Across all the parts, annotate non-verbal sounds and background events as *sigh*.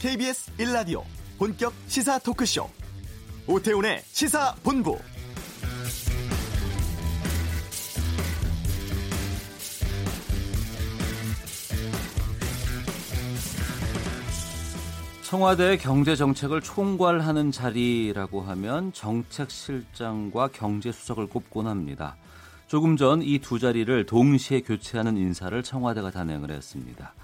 KBS 1라디오 본격 시사 토크쇼 오태훈의 시사본부 청와대 경제 정책을 총괄하는 자리라고 하면 정책실장과 경제수석을 꼽곤 합니다. 조금 전 이 두 자리를 동시에 교체하는 인사를 청와대가 단행을 했습니다.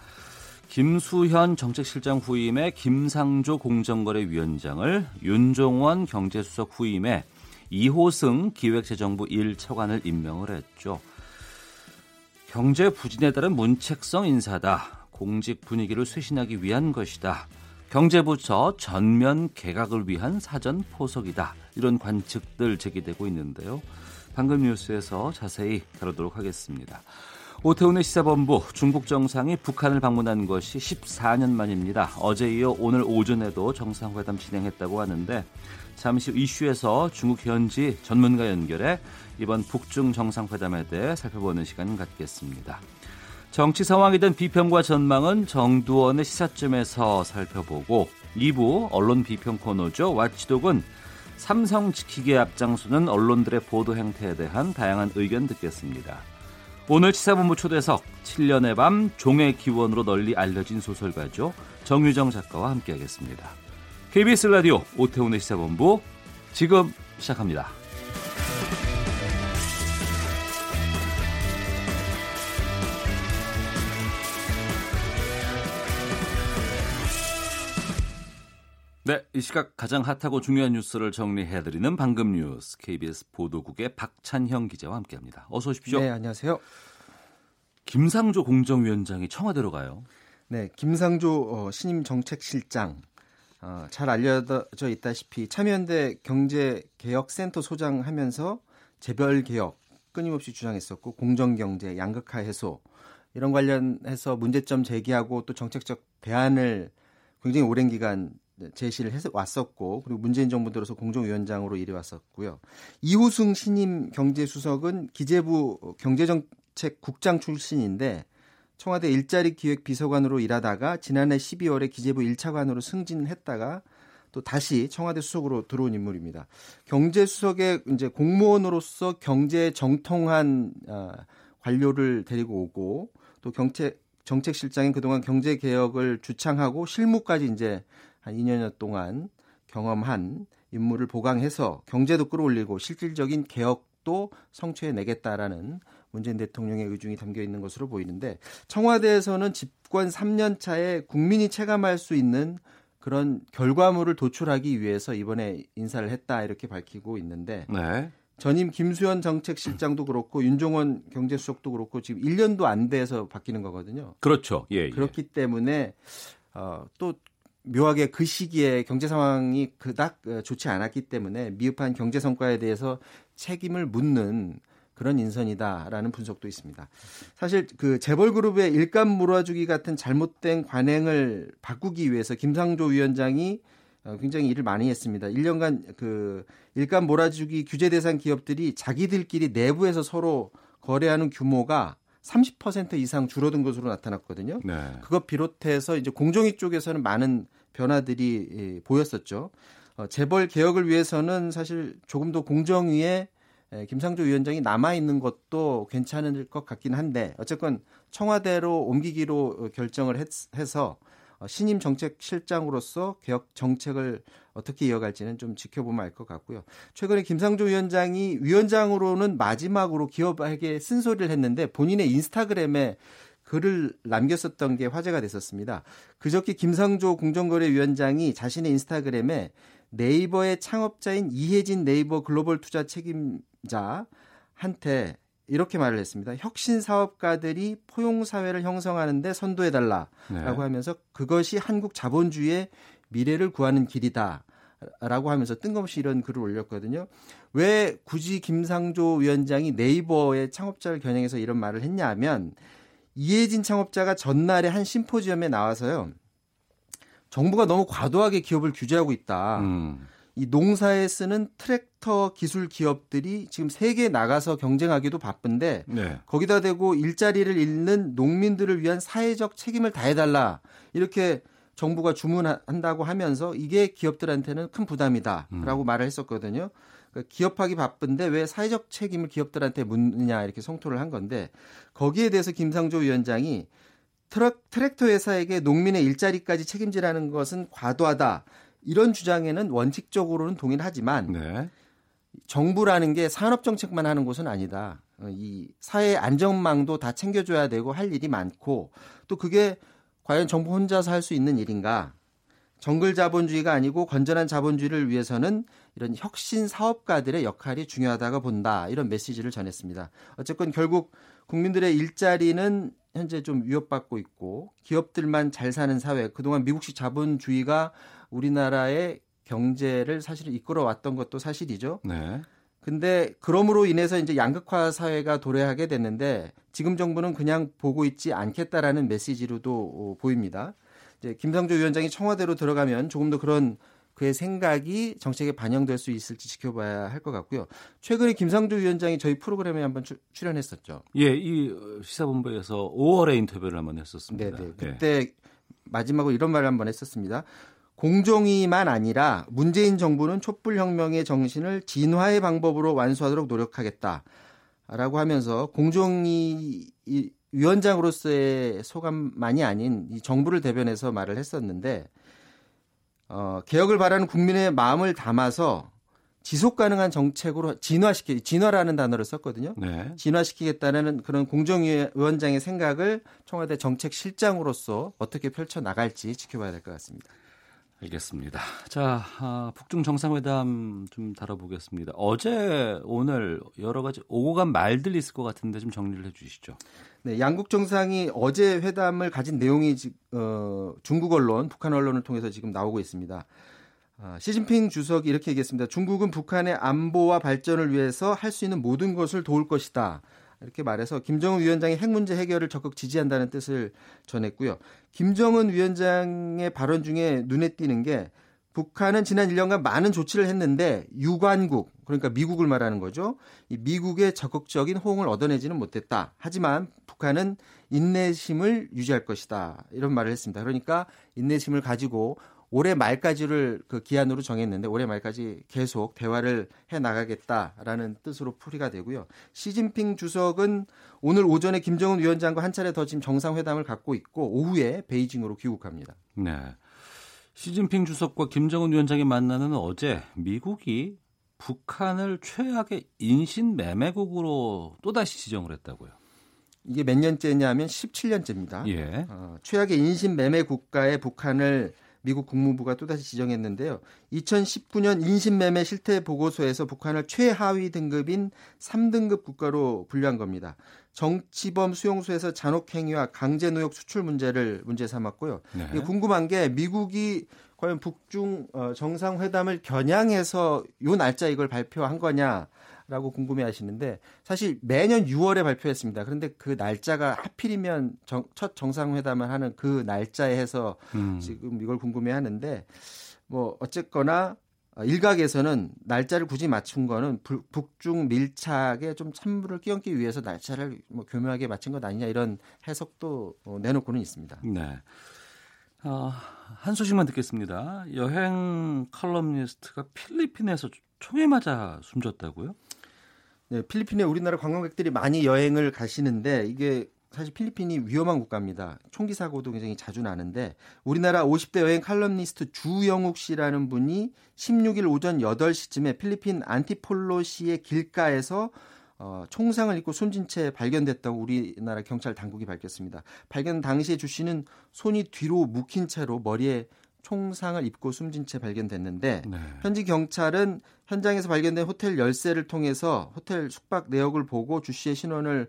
김수현 정책실장 후임에 김상조 공정거래위원장을 윤종원 경제수석 후임에 이호승 기획재정부 1차관을 임명을 했죠. 경제 부진에 따른 문책성 인사다. 공직 분위기를 쇄신하기 위한 것이다. 경제부처 전면 개각을 위한 사전 포석이다. 이런 관측들 제기되고 있는데요. 방금 뉴스에서 자세히 다루도록 하겠습니다. 오태훈의 시사본부 중국 정상이 북한을 방문한 것이 14년 만입니다. 어제 이어 오늘 오전에도 정상회담 진행했다고 하는데 잠시 후 이슈에서 중국 현지 전문가 연결해 이번 북중 정상회담에 대해 살펴보는 시간 갖겠습니다. 정치 상황이든 비평과 전망은 정두원의 시사점에서 살펴보고 2부 언론 비평 코너죠. 와치독은 삼성 지키기에 앞장서는 언론들의 보도 행태에 대한 다양한 의견 듣겠습니다. 오늘 시사본부 초대석 7년의 밤 종의 기원으로 널리 알려진 소설가죠. 정유정 작가와 함께하겠습니다. KBS 라디오 오태훈의 시사본부 지금 시작합니다. 네, 이 시각 가장 핫하고 중요한 뉴스를 정리해드리는 방금 뉴스 KBS 보도국의 박찬형 기자와 함께합니다. 어서 오십시오. 네, 안녕하세요. 김상조 공정위원장이 청와대로 가요. 네, 김상조 어, 신임 정책실장 어, 잘 알려져 있다시피 참여연대 경제개혁센터 소장하면서 재벌 개혁 끊임없이 주장했었고 공정경제, 양극화 해소 이런 관련해서 문제점 제기하고 또 정책적 대안을 굉장히 오랜 기간 제시를 해서 왔었고 그리고 문재인 정부 들어서 공정위원장으로 일해 왔었고요. 이호승 신임 경제수석은 기재부 경제정책 국장 출신인데 청와대 일자리 기획 비서관으로 일하다가 지난해 12월에 기재부 1차관으로 승진했다가 또 다시 청와대 수석으로 들어온 인물입니다. 경제수석의 이제 공무원으로서 경제 정통한 어, 관료를 데리고 오고 또 경책 정책실장인 그동안 경제 개혁을 주창하고 실무까지 이제 한 2년여 동안 경험한 인물을 보강해서 경제도 끌어올리고 실질적인 개혁도 성취해 내겠다라는 문재인 대통령의 의중이 담겨 있는 것으로 보이는데 청와대에서는 집권 3년 차에 국민이 체감할 수 있는 그런 결과물을 도출하기 위해서 이번에 인사를 했다 이렇게 밝히고 있는데 네. 전임 김수현 정책실장도 그렇고 윤종원 경제수석도 그렇고 지금 1년도 안 돼서 바뀌는 거거든요. 그렇죠. 예, 예. 그렇기 때문에 어, 또 묘하게 그 시기에 경제 상황이 그닥 어, 좋지 않았기 때문에 미흡한 경제 성과에 대해서 책임을 묻는 그런 인선이다라는 분석도 있습니다. 사실 그 재벌 그룹의 일감 몰아주기 같은 잘못된 관행을 바꾸기 위해서 김상조 위원장이 어, 굉장히 일을 많이 했습니다. 1년간 그 일감 몰아주기 규제 대상 기업들이 자기들끼리 내부에서 서로 거래하는 규모가 30% 이상 줄어든 것으로 나타났거든요. 네. 그것 비롯해서 이제 공정위 쪽에서는 많은 변화들이 예, 보였었죠. 어, 재벌 개혁을 위해서는 사실 조금 더 공정위에 김상조 위원장이 남아 있는 것도 괜찮을 것 같긴 한데 어쨌건 청와대로 옮기기로 결정을 했, 해서 어, 신임 정책실장으로서 개혁 정책을 어떻게 이어갈지는 좀 지켜보면 알 것 같고요. 최근에 김상조 위원장이 위원장으로는 마지막으로 기업에게 쓴소리를 했는데 본인의 인스타그램에 글을 남겼었던 게 화제가 됐었습니다. 그저께 김상조 공정거래위원장이 자신의 인스타그램에 네이버의 창업자인 이혜진 네이버 글로벌 투자 책임자한테 이렇게 말을 했습니다. 혁신 사업가들이 포용 사회를 형성하는데 선도해 달라라고 네. 하면서 그것이 한국 자본주의의 미래를 구하는 길이다. 라고 하면서 뜬금없이 이런 글을 올렸거든요. 왜 굳이 김상조 위원장이 네이버의 창업자를 겨냥해서 이런 말을 했냐면 이혜진 창업자가 전날에 한 심포지엄에 나와서요. 정부가 너무 과도하게 기업을 규제하고 있다. 음. 이 농사에 쓰는 트랙터 기술 기업들이 지금 세계에 나가서 경쟁하기도 바쁜데 네. 거기다 대고 일자리를 잃는 농민들을 위한 사회적 책임을 다해달라 이렇게 정부가 주문한다고 하면서 이게 기업들한테는 큰 부담이다라고 음. 말을 했었거든요. 그러니까 기업하기 바쁜데 왜 사회적 책임을 기업들한테 묻느냐 이렇게 성토를 한 건데 거기에 대해서 김상조 위원장이 트럭, 트랙터 회사에게 농민의 일자리까지 책임지라는 것은 과도하다. 이런 주장에는 원칙적으로는 동의를 하지만 네. 정부라는 게 산업 정책만 하는 곳은 아니다. 어, 이 사회 안전망도 다 챙겨줘야 되고 할 일이 많고 또 그게 과연 정부 혼자서 할 수 있는 일인가? 정글 자본주의가 아니고 건전한 자본주의를 위해서는 이런 혁신 사업가들의 역할이 중요하다고 본다. 이런 메시지를 전했습니다. 어쨌건 결국 국민들의 일자리는 현재 좀 위협받고 있고 기업들만 잘 사는 사회, 그동안 미국식 자본주의가 우리나라의 경제를 사실 이끌어왔던 것도 사실이죠. 네. 근데 그럼으로 인해서 이제 양극화 사회가 도래하게 됐는데 지금 정부는 그냥 보고 있지 않겠다라는 메시지로도 어, 보입니다. 이제 김상조 위원장이 청와대로 들어가면 조금 더 그런 그의 생각이 정책에 반영될 수 있을지 지켜봐야 할 것 같고요. 최근에 김상조 위원장이 저희 프로그램에 한번 주, 출연했었죠. 예, 이 시사본부에서 5월에 인터뷰를 한번 했었습니다. 네, 네. 그때 예. 마지막으로 이런 말을 한번 했었습니다. 공정위만 아니라 문재인 정부는 촛불혁명의 정신을 진화의 방법으로 완수하도록 노력하겠다. 라고 하면서 공정위 위원장으로서의 소감만이 아닌 이 정부를 대변해서 말을 했었는데 어, 개혁을 바라는 국민의 마음을 담아서 지속 가능한 정책으로 진화시키 진화라는 단어를 썼거든요. 네. 진화시키겠다는 그런 공정위원장의 생각을 청와대 정책실장으로서 어떻게 펼쳐 나갈지 지켜봐야 될 것 같습니다. 알겠습니다. 자, 아, 북중 정상회담 좀 다뤄보겠습니다. 어제 오늘 여러 가지 오고 간 말들이 있을 것 같은데 좀 정리를 해주시죠. 네, 양국 정상이 어제 회담을 가진 내용이 어, 중국 언론, 북한 언론을 통해서 지금 나오고 있습니다. 아, 시진핑 주석이 이렇게 얘기했습니다. 중국은 북한의 안보와 발전을 위해서 할 수 있는 모든 것을 도울 것이다. 이렇게 말해서 김정은 위원장의 핵 문제 해결을 적극 지지한다는 뜻을 전했고요. 김정은 위원장의 발언 중에 눈에 띄는 게 북한은 지난 1년간 많은 조치를 했는데 유관국 그러니까 미국을 말하는 거죠. 이 미국의 적극적인 호응을 얻어내지는 못했다. 하지만 북한은 인내심을 유지할 것이다. 이런 말을 했습니다. 그러니까 인내심을 가지고 올해 말까지를 그 기한으로 정했는데 올해 말까지 계속 대화를 해 나가겠다라는 뜻으로 풀이가 되고요. 시진핑 주석은 오늘 오전에 김정은 위원장과 한 차례 더 지금 정상회담을 갖고 있고 오후에 베이징으로 귀국합니다. 네. 시진핑 주석과 김정은 위원장이 만나는 어제 미국이 북한을 최악의 인신 매매국으로 또다시 지정을 했다고요. 이게 몇 년째냐면 17년째입니다. 예. 어, 최악의 인신 매매 국가의 북한을 미국 국무부가 또다시 지정했는데요. 2019년 인신매매 실태 보고서에서 북한을 최하위 등급인 3등급 국가로 분류한 겁니다. 정치범 수용소에서 잔혹행위와 강제노역 수출 문제를 문제 삼았고요. 네. 궁금한 게 미국이 과연 북중 어, 정상회담을 겨냥해서 요 날짜 이걸 발표한 거냐 라고 궁금해 하시는데 사실 매년 6월에 발표했습니다. 그런데 그 날짜가 하필이면 정, 첫 정상회담을 하는 그 날짜에 해서 음. 지금 이걸 궁금해 하는데 뭐 어쨌거나 일각에서는 날짜를 굳이 맞춘 거는 북중 밀착에 좀 찬물을 끼얹기 위해서 날짜를 뭐 교묘하게 맞춘 것 아니냐 이런 해석도 어, 내놓고는 있습니다. 네. 어, 한 소식만 듣겠습니다. 여행 칼럼니스트가 필리핀에서 총에 맞아 숨졌다고요? 네, 필리핀에 우리나라 관광객들이 많이 여행을 가시는데 이게 사실 필리핀이 위험한 국가입니다. 총기 사고도 굉장히 자주 나는데 우리나라 50대 여행 칼럼니스트 주영욱 씨라는 분이 16일 오전 8시쯤에 필리핀 안티폴로시의 길가에서 어, 총상을 입고 숨진 채 발견됐다고 우리나라 경찰 당국이 밝혔습니다. 발견 당시에 주 씨는 손이 뒤로 묵힌 채로 머리에 총상을 입고 숨진 채 발견됐는데 네. 현지 경찰은 현장에서 발견된 호텔 열쇠를 통해서 호텔 숙박 내역을 보고 주 씨의 신원을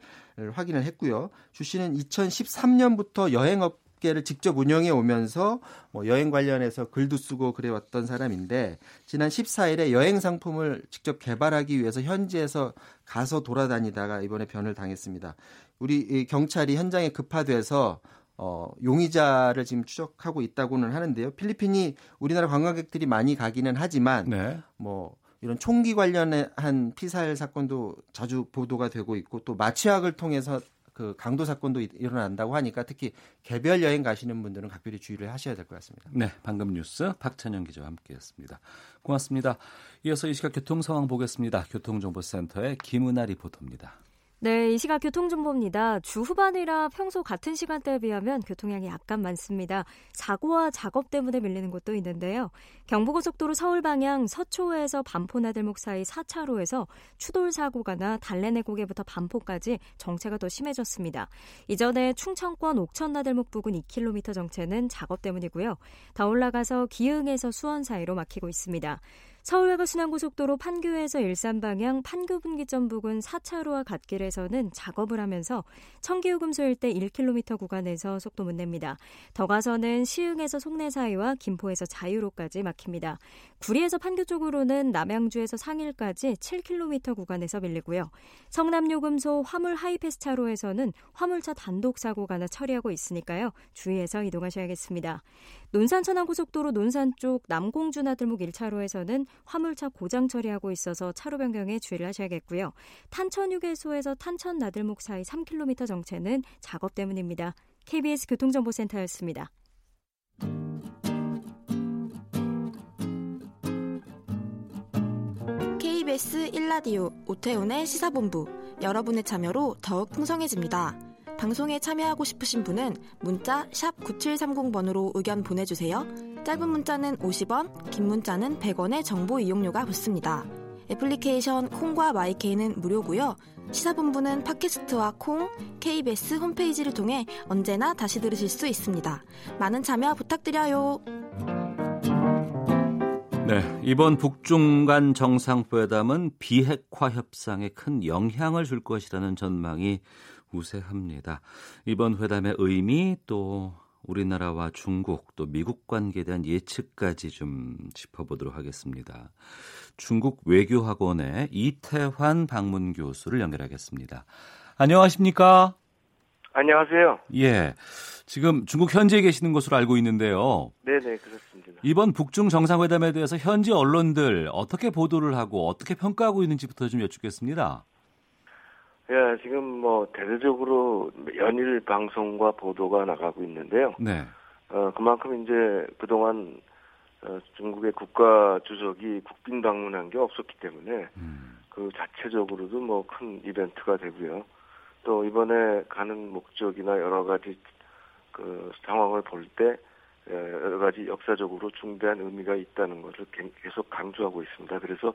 확인을 했고요. 주 씨는 2013년부터 여행업 계를 직접 운영해 오면서 뭐 여행 관련해서 글도 쓰고 그래 왔던 사람인데 지난 14일에 여행 상품을 직접 개발하기 위해서 현지에서 가서 돌아다니다가 이번에 변을 당했습니다. 우리 경찰이 현장에 급파돼서 어, 용의자를 지금 추적하고 있다고는 하는데요. 필리핀이 우리나라 관광객들이 많이 가기는 하지만 네. 뭐 이런 총기 관련한 피살 사건도 자주 보도가 되고 있고 또 마취학을 통해서 그 강도 사건도 일어난다고 하니까 특히 개별 여행 가시는 분들은 각별히 주의를 하셔야 될 것 같습니다. 네, 방금 뉴스 박찬영 기자와 함께했습니다. 고맙습니다. 이어서 이 시각 교통 상황 보겠습니다. 교통정보센터의 김은아 리포터입니다. 네, 이 시각 교통정보입니다. 주 후반이라 평소 같은 시간대에 비하면 교통량이 약간 많습니다. 사고와 작업 때문에 밀리는 곳도 있는데요. 경부고속도로 서울 방향 서초에서 반포나들목 사이 4차로에서 추돌 사고가 나 달래내 고개부터 반포까지 정체가 더 심해졌습니다. 이전에 충청권 옥천나들목 부근 2km 정체는 작업 때문이고요. 더 올라가서 기흥에서 수원 사이로 막히고 있습니다. 서울외곽 순환고속도로 판교에서 일산 방향 판교 분기점 부근 4차로와 갓길에서는 작업을 하면서 청기요금소 일대 1km 구간에서 속도 못 냅니다. 더 가서는 시흥에서 송내 사이와 김포에서 자유로까지 막힙니다. 구리에서 판교 쪽으로는 남양주에서 상일까지 7km 구간에서 밀리고요. 성남요금소 화물 하이패스 차로에서는 화물차 단독 사고가 나 처리하고 있으니까요. 주의해서 이동하셔야겠습니다. 논산 천안고속도로 논산 쪽 남공주 나들목 1차로에서는 화물차 고장 처리하고 있어서 차로 변경에 주의를 하셔야겠고요. 탄천 휴게소에서 탄천 나들목 사이 3km 정체는 작업 때문입니다. KBS 교통정보센터였습니다. KBS 1라디오 오태훈의 시사본부 여러분의 참여로 더욱 풍성해집니다. 방송에 참여하고 싶으신 분은 문자 9730번으로 의견 보내주세요. 짧은 문자는 50원, 긴 문자는 100원의 정보 이용료가 붙습니다. 애플리케이션 콩과 마이케이는 무료고요. 시사본부는 팟캐스트와 콩, KBS 홈페이지를 통해 언제나 다시 들으실 수 있습니다. 많은 참여 부탁드려요. 네, 이번 북중 간 정상회담은 비핵화 협상에 큰 영향을 줄 것이라는 전망이 우세합니다. 이번 회담의 의미 또 우리나라와 중국 또 미국 관계에 대한 예측까지 좀 짚어보도록 하겠습니다. 중국 외교학원의 이태환 방문 교수를 연결하겠습니다. 안녕하십니까? 안녕하세요. 예. 지금 중국 현지에 계시는 것으로 알고 있는데요. 네네, 그렇습니다. 이번 북중 정상회담에 대해서 현지 언론들 어떻게 보도를 하고 어떻게 평가하고 있는지부터 좀 여쭙겠습니다. 예, 지금 뭐 대대적으로 연일 방송과 보도가 나가고 있는데요. 네. 어, 그만큼 이제 그동안 어, 중국의 국가 주석이 국빈 방문한 게 없었기 때문에 음. 그 자체적으로도 뭐 큰 이벤트가 되고요. 또 이번에 가는 목적이나 여러 가지 그 상황을 볼 때 여러 가지 역사적으로 중대한 의미가 있다는 것을 계속 강조하고 있습니다. 그래서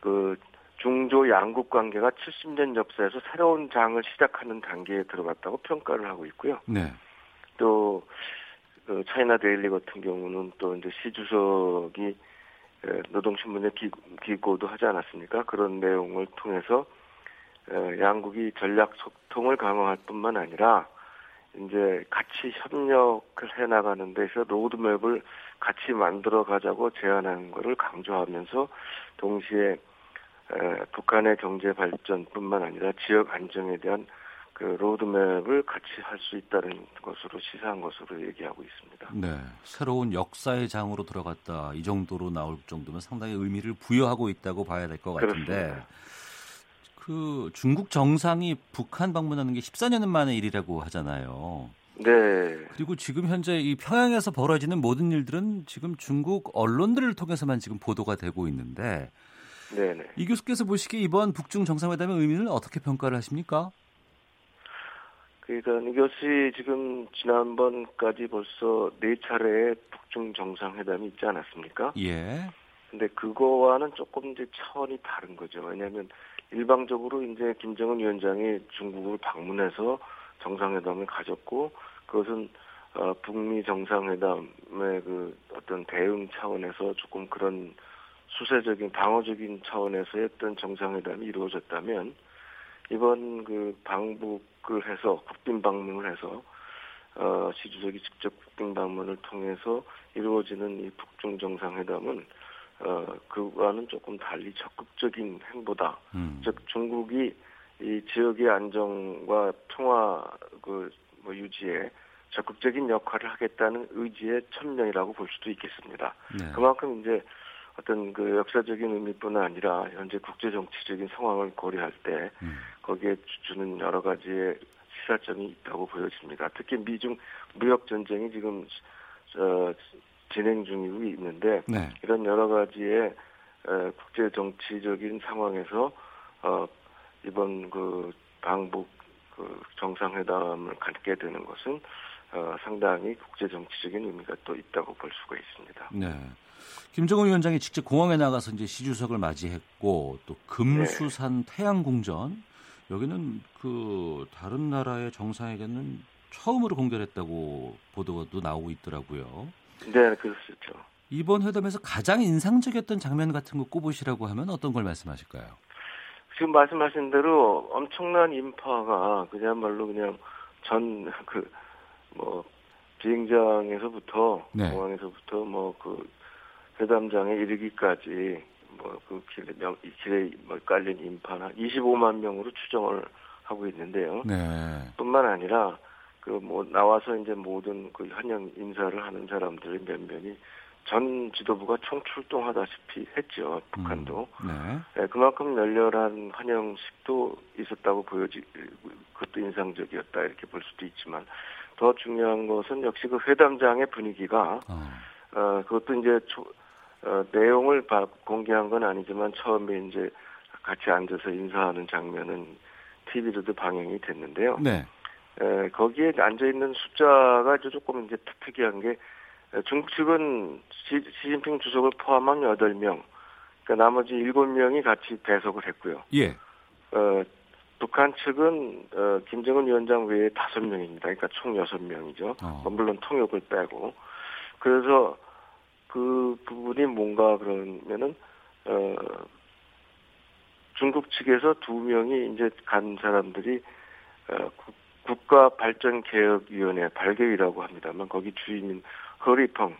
그 중조 양국 관계가 70년 역사에서 새로운 장을 시작하는 단계에 들어갔다고 평가를 하고 있고요. 네. 또, 그 차이나 데일리 같은 경우는 또 이제 시 주석이 노동신문에 기고도 하지 않았습니까? 그런 내용을 통해서 양국이 전략 소통을 강화할 뿐만 아니라 이제 같이 협력을 해 나가는 데서 로드맵을 같이 만들어 가자고 제안하는 것을 강조하면서 동시에 북한의 경제 발전뿐만 아니라 지역 안정에 대한 그 로드맵을 같이 할 수 있다는 것으로 시사한 것으로 얘기하고 있습니다. 네, 새로운 역사의 장으로 들어갔다 이 정도로 나올 정도면 상당히 의미를 부여하고 있다고 봐야 될 것 같은데. 그렇습니다. 그 중국 정상이 북한 방문하는 게 14년 만의 일이라고 하잖아요. 네. 그리고 지금 현재 이 평양에서 벌어지는 모든 일들은 지금 중국 언론들을 통해서만 지금 보도가 되고 있는데 네네. 이 교수께서 보시기에 이번 북중 정상회담의 의미를 어떻게 평가를 하십니까? 그러니까 이것이 지금 지난번까지 벌써 네 차례의 북중 정상회담이 있지 않았습니까? 예. 근데 그거와는 조금 이제 차원이 다른 거죠. 왜냐하면 일방적으로 이제 김정은 위원장이 중국을 방문해서 정상회담을 가졌고 그것은 어, 북미 정상회담의 그 어떤 대응 차원에서 조금 그런 수세적인 방어적인 차원에서 했던 정상회담이 이루어졌다면 이번 그 방북을 해서 국빈 방문을 해서 어, 시 주석이 직접 국빈 방문을 통해서 이루어지는 이 북중 정상회담은 어, 그와는 조금 달리 적극적인 행보다. 음. 즉 중국이 이 지역의 안정과 평화 그 뭐 유지에 적극적인 역할을 하겠다는 의지의 천명이라고 볼 수도 있겠습니다. 네. 그만큼 이제 어떤 그 역사적인 의미뿐 아니라 현재 국제 정치적인 상황을 고려할 때 음. 거기에 주는 여러 가지의 시사점이 있다고 보여집니다. 특히 미중 무역 전쟁이 지금 어, 진행 중이고 있는데 네. 이런 여러 가지의 국제 정치적인 상황에서 어, 이번 그 방북 그 정상회담을 갖게 되는 것은 어, 상당히 국제 정치적인 의미가 또 있다고 볼 수가 있습니다. 네. 김정은 위원장이 직접 공항에 나가서 이제 시 주석을 맞이했고 또 금수산 네. 태양궁전 여기는 그 다른 나라의 정상에게는 처음으로 공개했다고 보도도 나오고 있더라고요. 네, 그렇죠. 이번 회담에서 가장 인상적이었던 장면 같은 거 꼽으시라고 하면 어떤 걸 말씀하실까요? 지금 말씀하신 대로 엄청난 인파가 그야말로 그냥 전 그 뭐 비행장에서부터 네. 공항에서부터 뭐 그 회담장에 이르기까지 뭐그 길에 명, 길에 뭐 깔린 인파나 25만 명으로 추정을 하고 있는데요. 네. 뿐만 아니라 그 뭐 나와서 이제 모든 그 환영 인사를 하는 사람들의 면면이 전 지도부가 총출동하다시피 했죠. 북한도. 음, 네. 네, 그만큼 열렬한 환영식도 있었다고 보여지, 그것도 인상적이었다 이렇게 볼 수도 있지만 더 중요한 것은 역시 그 회담장의 분위기가 어, 어 그것도 이제 초, 어, 내용을 바, 공개한 건 아니지만 처음에 이제 같이 앉아서 인사하는 장면은 TV로도 방영이 됐는데요. 네. 에, 거기에 앉아 있는 숫자가 조금 이제 특이한 게 중국 측은 시, 시진핑 주석을 포함한 8명, 그러니까 나머지 7명이 같이 배석을 했고요. 예. 어, 북한 측은 어, 김정은 위원장 외에 5명입니다. 그러니까 총 6명이죠. 어. 물론 통역을 빼고. 그래서 그 부분이 뭔가 그러면은 어, 중국 측에서 두 명이 이제 간 사람들이 어, 국가 발전 개혁 위원회 발개위라고 합니다만 거기 주임인 허리펑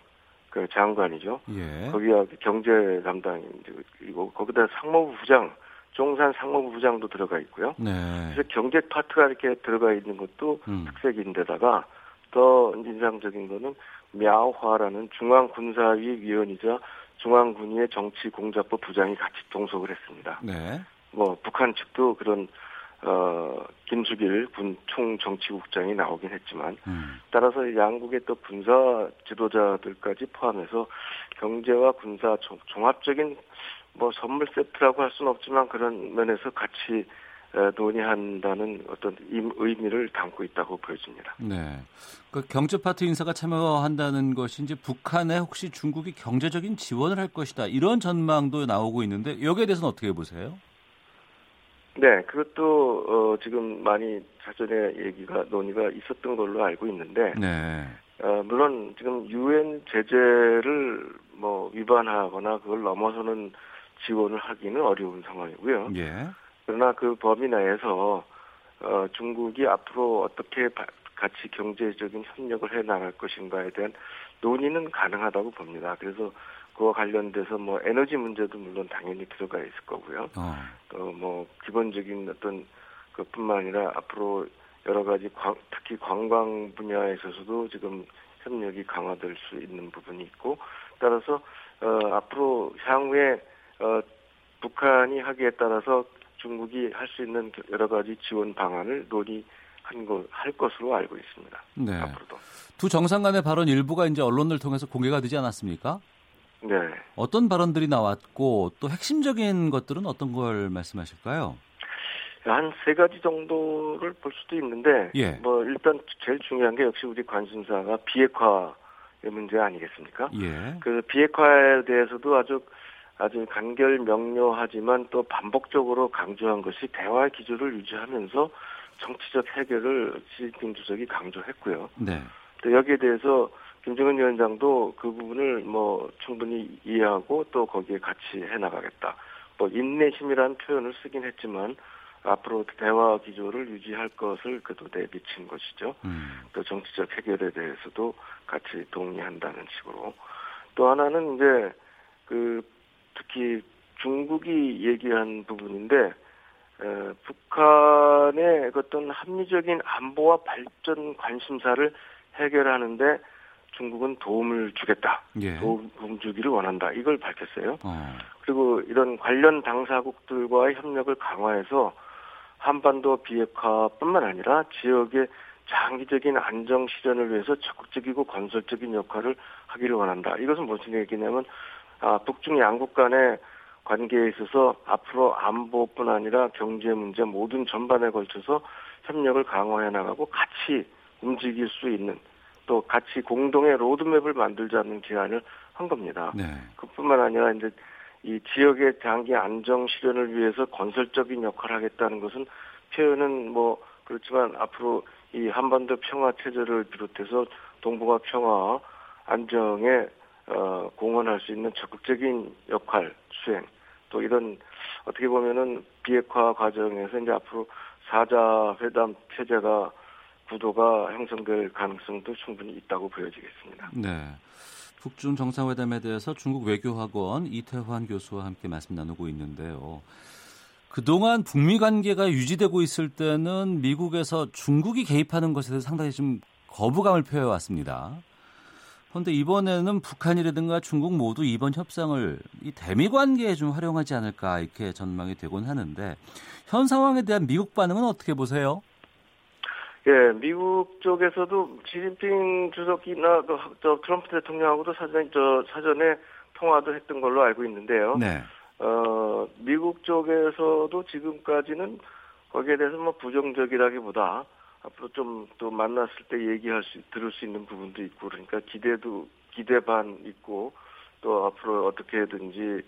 그 장관이죠. 예. 거기가 경제 담당이고 거기다 상무부 부장 종산 상무부 부장도 들어가 있고요. 네. 그래서 경제 파트가 이렇게 들어가 있는 것도 음. 특색인데다가 더 인상적인 거는 мя화라는 중앙군사위 위원이자 중앙군위의 정치공작부 부장이 같이 동석을 했습니다. 네. 뭐 북한 측도 그런 어, 김수길 군 총정치국장이 나오긴 했지만 음. 따라서 양국의 또 군사 지도자들까지 포함해서 경제와 군사 종합적인 뭐 선물 세트라고 할 수는 없지만 그런 면에서 같이 논의한다는 어떤 의미를 담고 있다고 보여집니다. 네. 그 경제 파트 인사가 참여한다는 것이 이제 북한에 혹시 중국이 경제적인 지원을 할 것이다 이런 전망도 나오고 있는데 여기에 대해서는 어떻게 보세요? 네, 그것도 어, 지금 많이 사전에 얘기가 논의가 있었던 걸로 알고 있는데, 네. 어, 물론 지금 유엔 제재를 뭐 위반하거나 그걸 넘어서는 지원을 하기는 어려운 상황이고요. 예. 그러나 그 범위 내에서 어, 중국이 앞으로 어떻게 바, 같이 경제적인 협력을 해 나갈 것인가에 대한 논의는 가능하다고 봅니다. 그래서 그와 관련돼서 뭐 에너지 문제도 물론 당연히 들어가 있을 거고요. 어. 또뭐 기본적인 어떤 그뿐만 아니라 앞으로 여러 가지 광, 특히 관광 분야에 있어서도 지금 협력이 강화될 수 있는 부분이 있고 따라서 어, 앞으로 향후에 어, 북한이 하기에 따라서 중국이 할 수 있는 여러 가지 지원 방안을 논의한 거, 할 것으로 알고 있습니다. 네. 앞으로도. 두 정상 간의 발언 일부가 이제 언론을 통해서 공개가 되지 않았습니까? 네. 어떤 발언들이 나왔고 또 핵심적인 것들은 어떤 걸 말씀하실까요? 한 세 가지 정도를 볼 수도 있는데 예. 뭐 일단 제일 중요한 게 역시 우리 관심사가 비핵화의 문제 아니겠습니까? 예. 그 비핵화에 대해서도 아주 아주 간결 명료하지만 또 반복적으로 강조한 것이 대화 기조를 유지하면서 정치적 해결을 시진핑 주석이 강조했고요. 네. 또 여기에 대해서 김정은 위원장도 그 부분을 뭐 충분히 이해하고 또 거기에 같이 해나가겠다. 뭐 인내심이라는 표현을 쓰긴 했지만 앞으로 대화 기조를 유지할 것을 그도 내비친 것이죠. 음. 또 정치적 해결에 대해서도 같이 동의한다는 식으로. 또 하나는 이제 그 특히 중국이 얘기한 부분인데 에, 북한의 어떤 합리적인 안보와 발전 관심사를 해결하는데 중국은 도움을 주겠다. 예. 도움 주기를 원한다. 이걸 밝혔어요. 어. 그리고 이런 관련 당사국들과의 협력을 강화해서 한반도 비핵화뿐만 아니라 지역의 장기적인 안정 실현을 위해서 적극적이고 건설적인 역할을 하기를 원한다. 이것은 무슨 얘기냐면 아, 북중 양국 간의 관계에 있어서 앞으로 안보뿐 아니라 경제 문제 모든 전반에 걸쳐서 협력을 강화해 나가고 같이 움직일 수 있는 또 같이 공동의 로드맵을 만들자는 제안을 한 겁니다. 네. 그뿐만 아니라 이제 이 지역의 장기 안정 실현을 위해서 건설적인 역할을 하겠다는 것은 표현은 뭐 그렇지만 앞으로 이 한반도 평화 체제를 비롯해서 동북아 평화 안정에 어, 공헌할 수 있는 적극적인 역할 수행 또 이런 어떻게 보면은 비핵화 과정에서 이제 앞으로 사자 회담 체제가 구도가 형성될 가능성도 충분히 있다고 보여지겠습니다. 네. 북중 정상회담에 대해서 중국 외교학원 이태환 교수와 함께 말씀 나누고 있는데요. 그동안 북미 관계가 유지되고 있을 때는 미국에서 중국이 개입하는 것에 대해서 상당히 좀 거부감을 표해왔습니다. 그런데 이번에는 북한이라든가 중국 모두 이번 협상을 이 대미 관계에 좀 활용하지 않을까 이렇게 전망이 되곤 하는데 현 상황에 대한 미국 반응은 어떻게 보세요? 예, 미국 쪽에서도 시진핑 주석이나 저 트럼프 대통령하고도 사전 저 사전에 통화도 했던 걸로 알고 있는데요. 네. 어, 미국 쪽에서도 지금까지는 거기에 대해서 뭐 부정적이라기보다 앞으로 좀 또 만났을 때 얘기할 수 들을 수 있는 부분도 있고 그러니까 기대도 기대 반 있고 또 앞으로 어떻게든지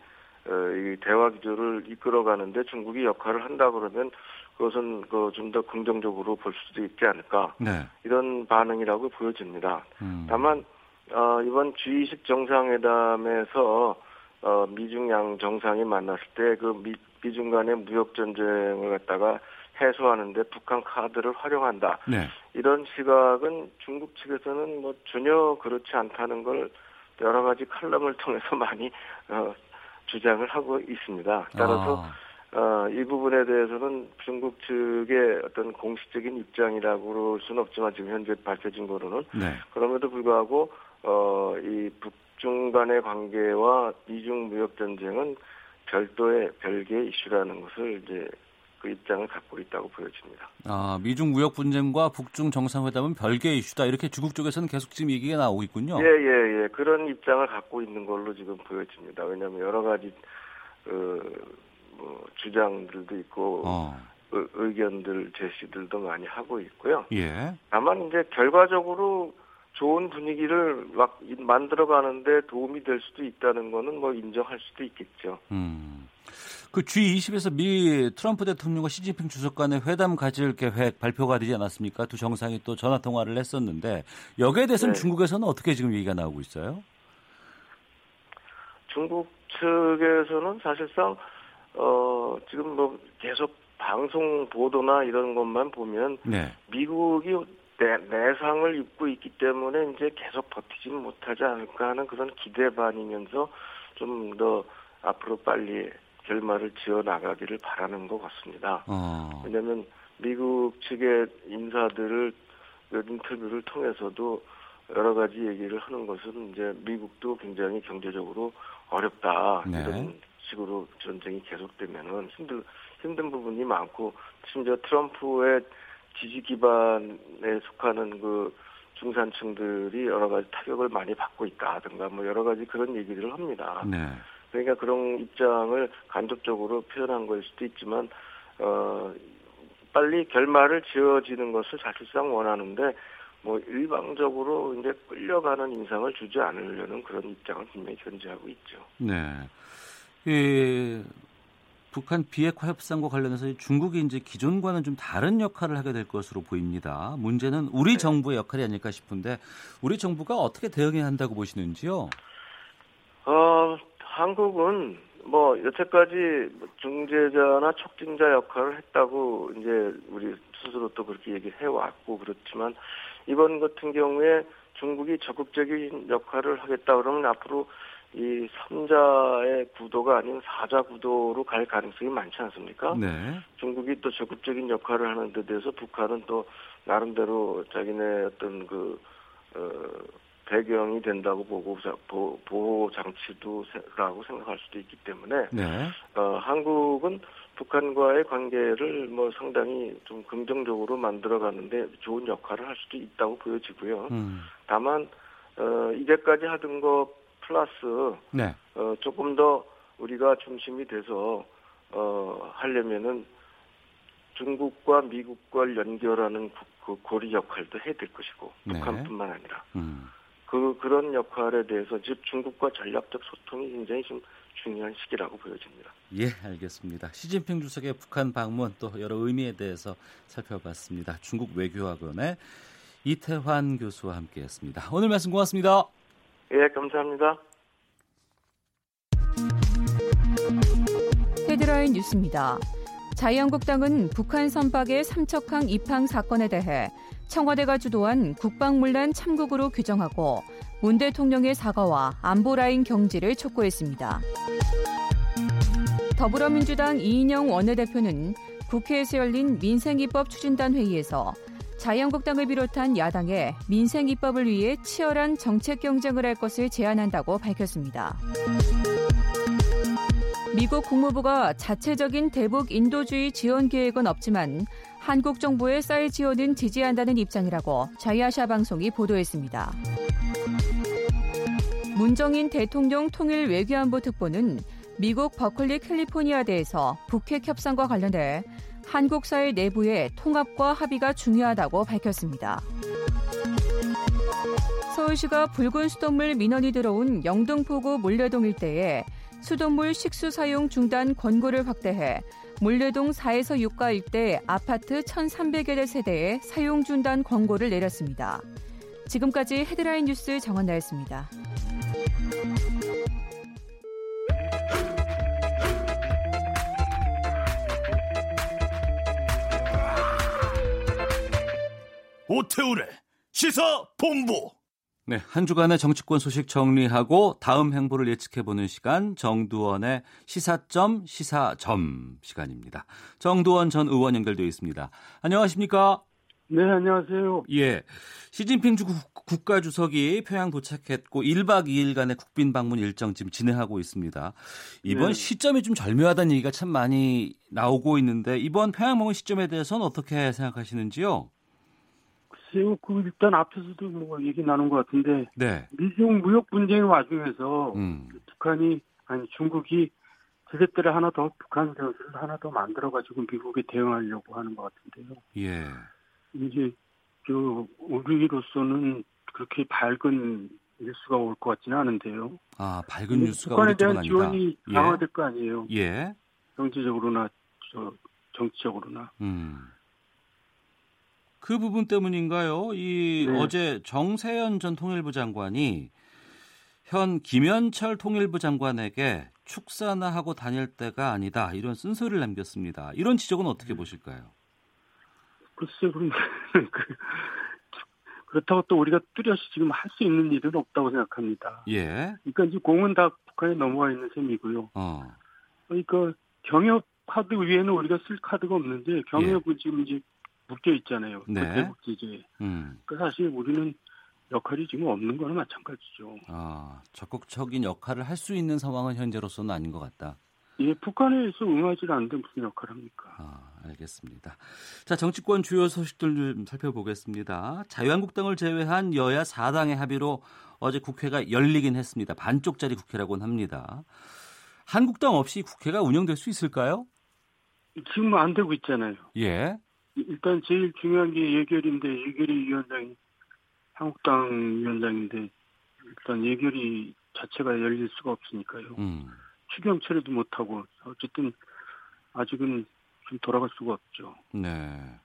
어, 이 대화 기조를 이끌어가는데 중국이 역할을 한다 그러면 그것은 그 좀 더 긍정적으로 볼 수도 있지 않을까 네. 이런 반응이라고 보여집니다. 음. 다만 어, 이번 G20 정상회담에서 어, 미중 양 정상이 만났을 때 그 미중 간의 무역 전쟁을 갖다가 해소하는데 북한 카드를 활용한다. 네. 이런 시각은 중국 측에서는 뭐 전혀 그렇지 않다는 걸 여러 가지 칼럼을 *laughs* 통해서 많이 어, 주장을 하고 있습니다. 따라서 아. 어, 이 부분에 대해서는 중국 측의 어떤 공식적인 입장이라고 그럴 수는 없지만 지금 현재 밝혀진 거로는 네. 그럼에도 불구하고 어, 이 북중 간의 관계와 미중 무역 전쟁은 별도의 별개의 이슈라는 것을 이제 그 입장을 갖고 있다고 보여집니다. 아, 미중 무역 분쟁과 북중 정상회담은 별개의 이슈다. 이렇게 중국 쪽에서는 계속 지금 얘기가 나오고 있군요. 예, 예, 예. 그런 입장을 갖고 있는 걸로 지금 보여집니다. 왜냐하면 여러 가지 그, 뭐 주장들도 있고 어. 의견들 제시들도 많이 하고 있고요. 예. 다만 이제 결과적으로 좋은 분위기를 막 만들어 가는데 도움이 될 수도 있다는 거는 뭐 인정할 수도 있겠죠. 음. 그 G20에서 미 트럼프 대통령과 시진핑 주석 간의 회담 가질 계획 발표가 되지 않았습니까? 두 정상이 또 전화 통화를 했었는데 여기에 대해서는 네. 중국에서는 어떻게 지금 얘기가 나오고 있어요? 중국 측에서는 사실상 어 지금 뭐 계속 방송 보도나 이런 것만 보면 네. 미국이 내, 내상을 입고 있기 때문에 이제 계속 버티지 못하지 않을까 하는 그런 기대 반이면서 좀 더 앞으로 빨리 결말을 지어 나가기를 바라는 것 같습니다. 어. 왜냐하면 미국 측의 인사들을 인터뷰를 통해서도 여러 가지 얘기를 하는 것은 이제 미국도 굉장히 경제적으로 어렵다 네. 이런 식으로 전쟁이 계속되면은 힘들 힘든 부분이 많고 심지어 트럼프의 지지 기반에 속하는 그 중산층들이 여러 가지 타격을 많이 받고 있다든가 뭐 여러 가지 그런 얘기를 합니다. 네. 그러니까 그런 입장을 간접적으로 표현한 걸 수도 있지만 어 빨리 결말을 지어지는 것을 사실상 원하는데 뭐 일방적으로 이제 끌려가는 인상을 주지 않으려는 그런 입장을 분명히 견지하고 있죠. 네. 이 북한 비핵화 협상과 관련해서 중국이 이제 기존과는 좀 다른 역할을 하게 될 것으로 보입니다. 문제는 우리 네. 정부의 역할이 아닐까 싶은데 우리 정부가 어떻게 대응해야 한다고 보시는지요? 어, 한국은 뭐 여태까지 중재자나 촉진자 역할을 했다고 이제 우리 스스로 또 그렇게 얘기를 해왔고 그렇지만 이번 같은 경우에 중국이 적극적인 역할을 하겠다 그러면 앞으로 이 3자의 구도가 아닌 4자 구도로 갈 가능성이 많지 않습니까? 네. 중국이 또 적극적인 역할을 하는 데 대해서 북한은 또 나름대로 자기네 어떤 그, 어, 배경이 된다고 보고 보호 장치도라고 생각할 수도 있기 때문에 네. 어, 한국은 북한과의 관계를 뭐 상당히 좀 긍정적으로 만들어가는데 좋은 역할을 할 수도 있다고 보여지고요. 음. 다만 어, 이제까지 하던 거 플러스 네. 어, 조금 더 우리가 중심이 돼서 어, 하려면은 중국과 미국과 연결하는 그 고리 역할도 해야 될 것이고 네. 북한뿐만 아니라 음. 그 그런 역할에 대해서 즉 중국과 전략적 소통이 굉장히 좀 중요한 시기라고 보여집니다. 예, 알겠습니다. 시진핑 주석의 북한 방문 또 여러 의미에 대해서 살펴봤습니다. 중국 외교학원의 이태환 교수와 함께했습니다. 오늘 말씀 고맙습니다. 예, 감사합니다. 헤드라인 뉴스입니다. 자유한국당은 북한 선박의 삼척항 입항 사건에 대해 청와대가 주도한 국방문란 참국으로 규정하고 문 대통령의 사과와 안보라인 경지를 촉구했습니다. 더불어민주당 이인영 원내대표는 국회에서 열린 민생입법 추진단 회의에서 자유한국당을 비롯한 야당에 민생입법을 위해 치열한 정책 경쟁을 할 것을 제안한다고 밝혔습니다. 미국 국무부가 자체적인 대북 인도주의 지원 계획은 없지만 한국 정부의 쌀 지원은 지지한다는 입장이라고 자이아샤 방송이 보도했습니다. 문정인 대통령 통일 외교안보 특보는 미국 버클리 캘리포니아대에서 북핵 협상과 관련해 한국 사회 내부의 통합과 합의가 중요하다고 밝혔습니다. 서울시가 붉은 수돗물 민원이 들어온 영등포구 물레동 일대에 수돗물 식수 사용 중단 권고를 확대해 물레동 4에서 6가 일대 아파트 1,300여 대 세대에 사용 중단 권고를 내렸습니다. 지금까지 헤드라인 뉴스 정원나였습니다. 오태우래 시사 본부 네, 한 주간의 정치권 소식 정리하고 다음 행보를 예측해보는 시간 정두원의 시사점 시사점 시간입니다. 정두원 전 의원 연결되어 있습니다. 안녕하십니까? 네, 안녕하세요. 예. 시진핑 주 국가 주석이 평양 도착했고 1박 2일간의 국빈 방문 일정 지금 진행하고 있습니다. 이번 네. 시점이 좀 절묘하다는 얘기가 참 많이 나오고 있는데 이번 평양 방문 시점에 대해서는 어떻게 생각하시는지요? 글쎄요, 그 일단 앞에서도 뭐 얘기 나눈 것 같은데 네. 미중 무역 분쟁 와중에서 음. 북한이 아니 중국이 제재대를 하나 더 북한 대우를 하나 더 만들어 가지고 미국에 대응하려고 하는 것 같은데요. 예. 이제 그 우리로서는 그렇게 밝은 뉴스가 올 것 같지는 않은데요. 아 밝은 뉴스가 북한에 대한 지원이 예. 강화될 거 아니에요. 예. 경제적으로나 저 정치적으로나. 음. 그 부분 때문인가요? 이 네. 어제 정세현 전 통일부 장관이 현 김현철 통일부 장관에게 축사나 하고 다닐 때가 아니다 이런 쓴소리를 남겼습니다. 이런 지적은 어떻게 네. 보실까요? 글쎄, 그럼 *laughs* 그, 그렇다고 또 우리가 뚜렷이 지금 할 수 있는 일은 없다고 생각합니다. 예. 그러니까 이제 공은 다 북한에 넘어가 있는 셈이고요. 어. 그러니까 경협 카드 위에는 우리가 쓸 카드가 없는데 경협은 예. 지금 이제 묶여 있잖아요. 네. 대북 제재. 음. 그 사실 우리는 역할이 지금 없는 거는 마찬가지죠. 아, 적극적인 역할을 할 수 있는 상황은 현재로서는 아닌 것 같다. 예, 북한에서 응하지 않는데 무슨 역할을 합니까? 아, 알겠습니다. 자, 정치권 주요 소식들 좀 살펴보겠습니다. 자유한국당을 제외한 여야 4당의 합의로 어제 국회가 열리긴 했습니다. 반쪽짜리 국회라고는 합니다. 한국당 없이 국회가 운영될 수 있을까요? 지금 안 되고 있잖아요. 예. 일단 제일 중요한 게 예결인데 예결위 위원장이 한국당 위원장인데 일단 예결위 자체가 열릴 수가 없으니까요. 음. 추경 처리도 못하고 어쨌든 아직은 좀 돌아갈 수가 없죠. 네.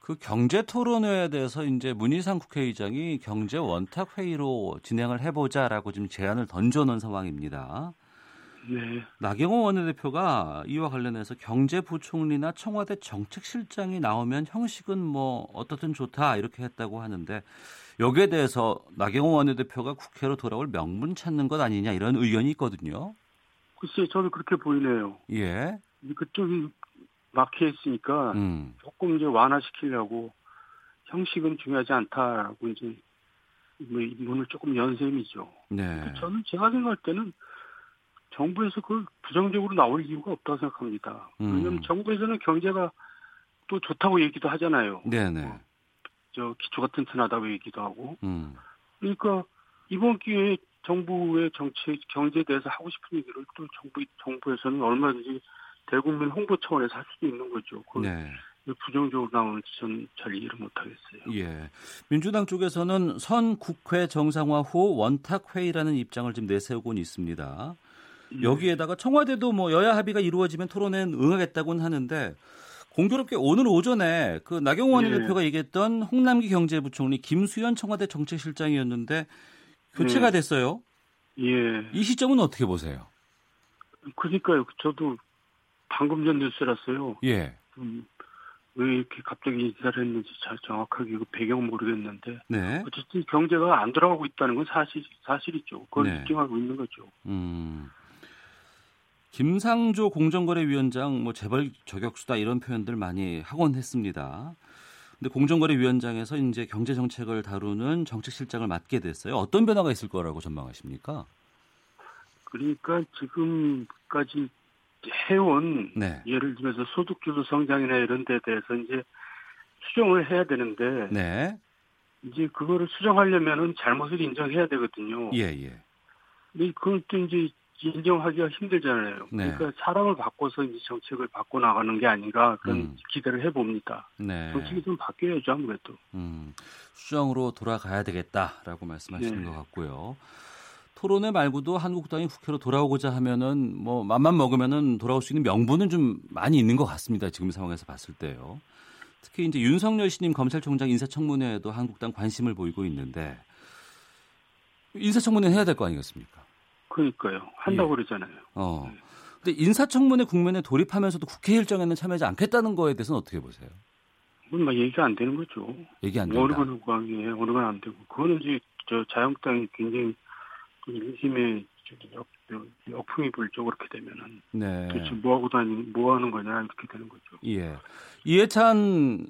그 경제 토론회에 대해서 이제 문희상 국회의장이 경제 원탁 회의로 진행을 해보자라고 지금 제안을 던져놓은 상황입니다. 네. 나경원 원내대표가 이와 관련해서 경제부총리나 청와대 정책실장이 나오면 형식은 뭐 어떻든 좋다 이렇게 했다고 하는데 여기에 대해서 나경원 원내대표가 국회로 돌아올 명분 찾는 것 아니냐 이런 의견이 있거든요. 글쎄 저는 그렇게 보이네요. 예. 그쪽이 막혀 있으니까 음. 조금 이제 완화시키려고 형식은 중요하지 않다라고 이제 뭐 문을 조금 연 셈이죠. 네. 저는 제가 생각할 때는 정부에서 그걸 부정적으로 나올 이유가 없다고 생각합니다. 음. 왜냐하면 정부에서는 경제가 또 좋다고 얘기도 하잖아요. 네네. 어, 저 기초가 튼튼하다고 얘기도 하고. 음. 그러니까 이번 기회에 정부의 정책 경제에 대해서 하고 싶은 얘기를 또 정부 정부에서는 얼마든지 대국민 홍보 차원에서 할 수도 있는 거죠. 네. 부정적으로 나오는지 저는 잘 이해를 못하겠어요. 예. 민주당 쪽에서는 선 국회 정상화 후 원탁 회의라는 입장을 지금 내세우고 있습니다. 예. 여기에다가 청와대도 뭐 여야 합의가 이루어지면 토론에는 응하겠다고는 하는데 공교롭게 오늘 오전에 그 나경원 예. 대표가 얘기했던 홍남기 경제부총리 김수현 청와대 정책실장이었는데 교체가 예. 됐어요. 예. 이 시점은 어떻게 보세요? 그러니까요. 저도 방금 전 뉴스라서요. 예. 음, 왜 이렇게 갑자기 인사를 했는지 잘 정확하게 그 배경 모르겠는데 네. 어쨌든 경제가 안 돌아가고 있다는 건 사실 사실이죠. 그걸 네. 입증하고 있는 거죠. 음. 김상조 공정거래위원장 뭐 재벌 저격수다 이런 표현들 많이 하곤 했습니다. 근데 공정거래위원장에서 이제 경제 정책을 다루는 정책실장을 맡게 됐어요. 어떤 변화가 있을 거라고 전망하십니까? 그러니까 지금까지 해온 네. 예를 들면서 소득주도 성장이나 이런 데 대해서 이제 수정을 해야 되는데 네. 이제 그거를 수정하려면은 잘못을 인정해야 되거든요. 예, 예. 근데 그것도 이제 인정하기가 힘들잖아요. 네. 그러니까 사람을 바꿔서 이제 정책을 바꿔 나가는 게 아닌가 그런 음. 기대를 해봅니다. 네. 정책이 좀 바뀌어야죠 아무래도. 음. 수정으로 돌아가야 되겠다라고 말씀하시는 네. 것 같고요. 토론회 말고도 한국당이 국회로 돌아오고자 하면은 뭐 맘만 먹으면은 돌아올 수 있는 명분은 좀 많이 있는 것 같습니다. 지금 상황에서 봤을 때요. 특히 이제 윤석열 신임 검찰총장 인사청문회에도 한국당 관심을 보이고 있는데 인사청문회 해야 될 거 아니겠습니까? 그러니까요. 한다고 예. 그러잖아요. 어. 근데 인사청문회 국면에 돌입하면서도 국회 일정에는 참여하지 않겠다는 거에 대해서는 어떻게 보세요? 그건 막 얘기가 안 되는 거죠. 얘기 안 된다. 어느 건 관계, 어느 건안 되고. 그거는 이제 저 자영당이 굉장히 민심에 역, 역풍이 불죠 그렇게 되면은 네. 도대체 뭐 하고 다니 뭐 하는 거냐 이렇게 되는 거죠. 예. 이해찬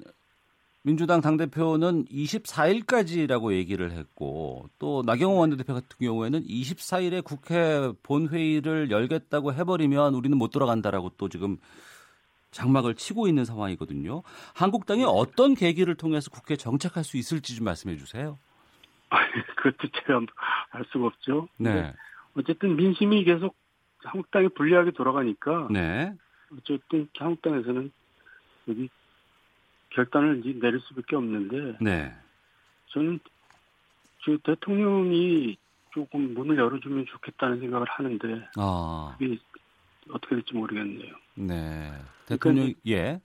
민주당 당대표는 24일까지라고 얘기를 했고 또 나경원 원내대표 같은 경우에는 24일에 국회 본회의를 열겠다고 해버리면 우리는 못 돌아간다라고 또 지금 장막을 치고 있는 상황이거든요. 한국당이 네. 어떤 계기를 통해서 국회에 정착할 수 있을지 좀 말씀해 주세요. 그것도 제가 알 수가 없죠. 네. 어쨌든 민심이 계속 한국당에 불리하게 돌아가니까. 네. 어쨌든 한국당에서는 여기 결단을 이제 내릴 수밖에 없는데. 네. 저는 저 대통령이 조금 문을 열어주면 좋겠다는 생각을 하는데. 아. 그게 어떻게 될지 모르겠네요. 네. 대통령 그러니까 예.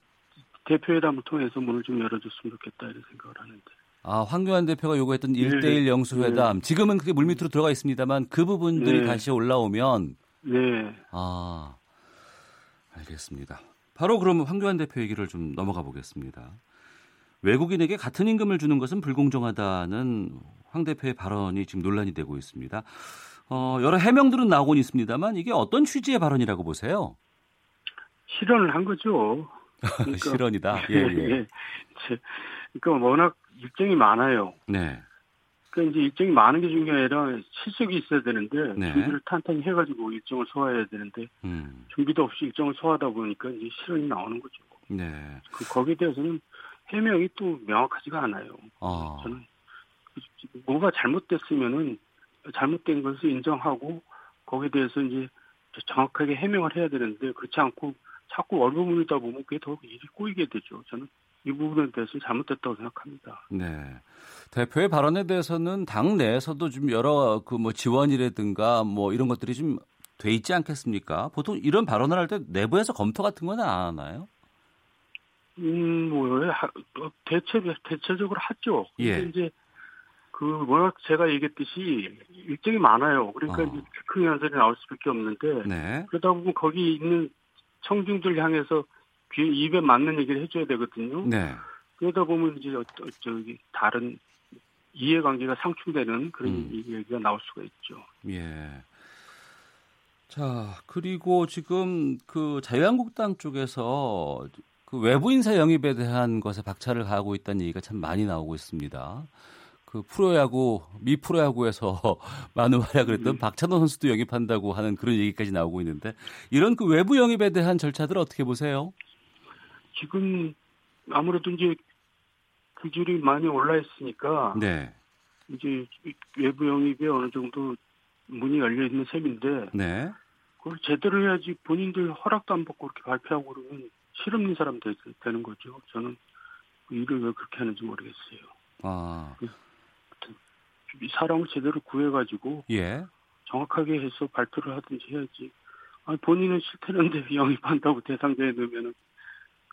대표회담을 통해서 문을 좀 열어줬으면 좋겠다 이런 생각을 하는데. 아, 황교안 대표가 요구했던 네. 1대1 영수회담. 네. 지금은 그게 물밑으로 들어가 있습니다만 그 부분들이 네. 다시 올라오면 네. 아. 알겠습니다. 바로 그럼 황교안 대표 얘기를 좀 넘어가 보겠습니다. 외국인에게 같은 임금을 주는 것은 불공정하다는 황 대표의 발언이 지금 논란이 되고 있습니다. 어, 여러 해명들은 나오곤 있습니다만 이게 어떤 취지의 발언이라고 보세요? 실언을 한 거죠. *laughs* 그러니까, 실언이다. *laughs* 예, 예. 예. 그러니까 워낙 일정이 많아요. 네. 그러니까 이제 일정이 많은 게 중요한 아니라 실속이 있어야 되는데 네. 준비를 탄탄히 해가지고 일정을 소화해야 되는데 음. 준비도 없이 일정을 소화하다 보니까 이제 실현이 나오는 거죠. 네. 그 거기에 대해서는 해명이 또 명확하지가 않아요. 아. 저는 뭐가 잘못됐으면은 잘못된 것을 인정하고 거기에 대해서 이제 정확하게 해명을 해야 되는데 그렇지 않고 자꾸 얼버무리다 보면 그게 더 일이 꼬이게 되죠. 저는 이 부분에 대해서 잘못됐다고 생각합니다. 네. 대표의 발언에 대해서는 당 내에서도 좀 여러 그 뭐 지원이라든가 뭐 이런 것들이 좀 돼 있지 않겠습니까? 보통 이런 발언을 할 때 내부에서 검토 같은 건 안 하나요? 음, 뭐, 뭐 대체, 대체적으로 하죠. 예. 이제 그 워낙 제가 얘기했듯이 일정이 많아요. 그러니까 어. 이제 큰 연설이 나올 수밖에 없는데 네. 그러다 보면 거기 있는 청중들 향해서 귀 입에 맞는 얘기를 해줘야 되거든요. 네. 그러다 보면 이제 어, 저기 다른 이해관계가 상충되는 그런 음. 얘기가 나올 수가 있죠. 예. 자 그리고 지금 그 자유한국당 쪽에서 그 외부 인사 영입에 대한 것에 박차를 가하고 있다는 얘기가 참 많이 나오고 있습니다. 그그 프로야구 미 프로야구에서 많은 활약을 했던 음. 박찬호 선수도 영입한다고 하는 그런 얘기까지 나오고 있는데 이런 그 외부 영입에 대한 절차들 어떻게 보세요? 지금 아무래도 이제 그줄이 많이 올라 있으니까 네. 이제 외부 영입에 어느 정도 문이 열려 있는 셈인데 네. 그걸 제대로 해야지 본인들 허락도 안 받고 그렇게 발표하고 그러면 실없는 사람 되, 는 거죠. 저는 그 일을 왜 그렇게 하는지 모르겠어요. 아. 그, 사람을 제대로 구해가지고 예. 정확하게 해서 발표를 하든지 해야지. 아니, 본인은 싫다는데 *laughs* 영입한다고 대상자에 넣으면은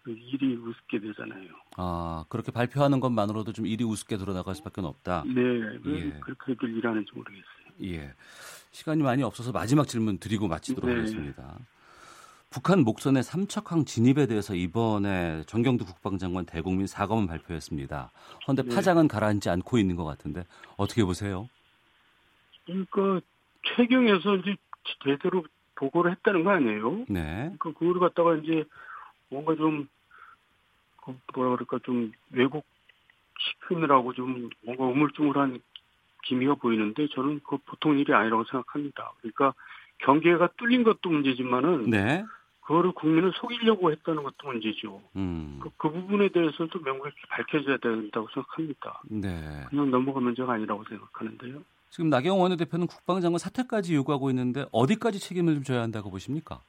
그 일이 우습게 되잖아요. 아 그렇게 발표하는 것만으로도 좀 일이 우습게 드러나갈 수밖에 없다. 네, 왜 예. 그렇게들 일하는지 모르겠어요. 예, 시간이 많이 없어서 마지막 질문 드리고 마치도록 네. 하겠습니다. 북한 목선의 삼척항 진입에 대해서 이번에 정경두 국방장관 대국민 사과문 발표했습니다. 그런데 네. 파장은 가라앉지 않고 있는 것 같은데 어떻게 보세요? 그러니까 최경에서 이제 제대로 보고를 했다는 거 아니에요? 네. 그러니까 그걸 갖다가 이제 뭔가 좀, 그 뭐라 그럴까, 좀 왜곡시키느라고 좀 뭔가 우물쭈물한 기미가 보이는데 저는 그 보통 일이 아니라고 생각합니다. 그러니까 경계가 뚫린 것도 문제지만은 네. 그거를 국민을 속이려고 했다는 것도 문제죠. 음. 그, 그 부분에 대해서도 명백히 밝혀져야 된다고 생각합니다. 네. 그냥 넘어갈 문제가 아니라고 생각하는데요. 지금 나경원 원내대표는 국방장관 사퇴까지 요구하고 있는데 어디까지 책임을 좀 져야 한다고 보십니까?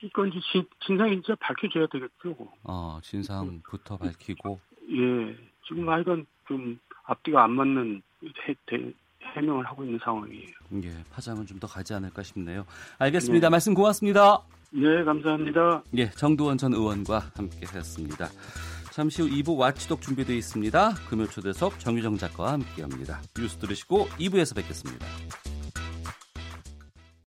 그러니까 이제 진, 진상이 진짜 밝혀져야 되겠죠. 아, 진상부터 밝히고. 예. 지금 하여간 좀 앞뒤가 안 맞는 해, 대, 해명을 하고 있는 상황이에요. 예, 파장은 좀 더 가지 않을까 싶네요. 알겠습니다. 네. 말씀 고맙습니다. 네, 감사합니다. 예, 정두원 전 의원과 함께 했습니다. 잠시 후 2부 와치독 준비되어 있습니다. 금요 초대석 정유정 작가와 함께합니다. 뉴스 들으시고 2부에서 뵙겠습니다.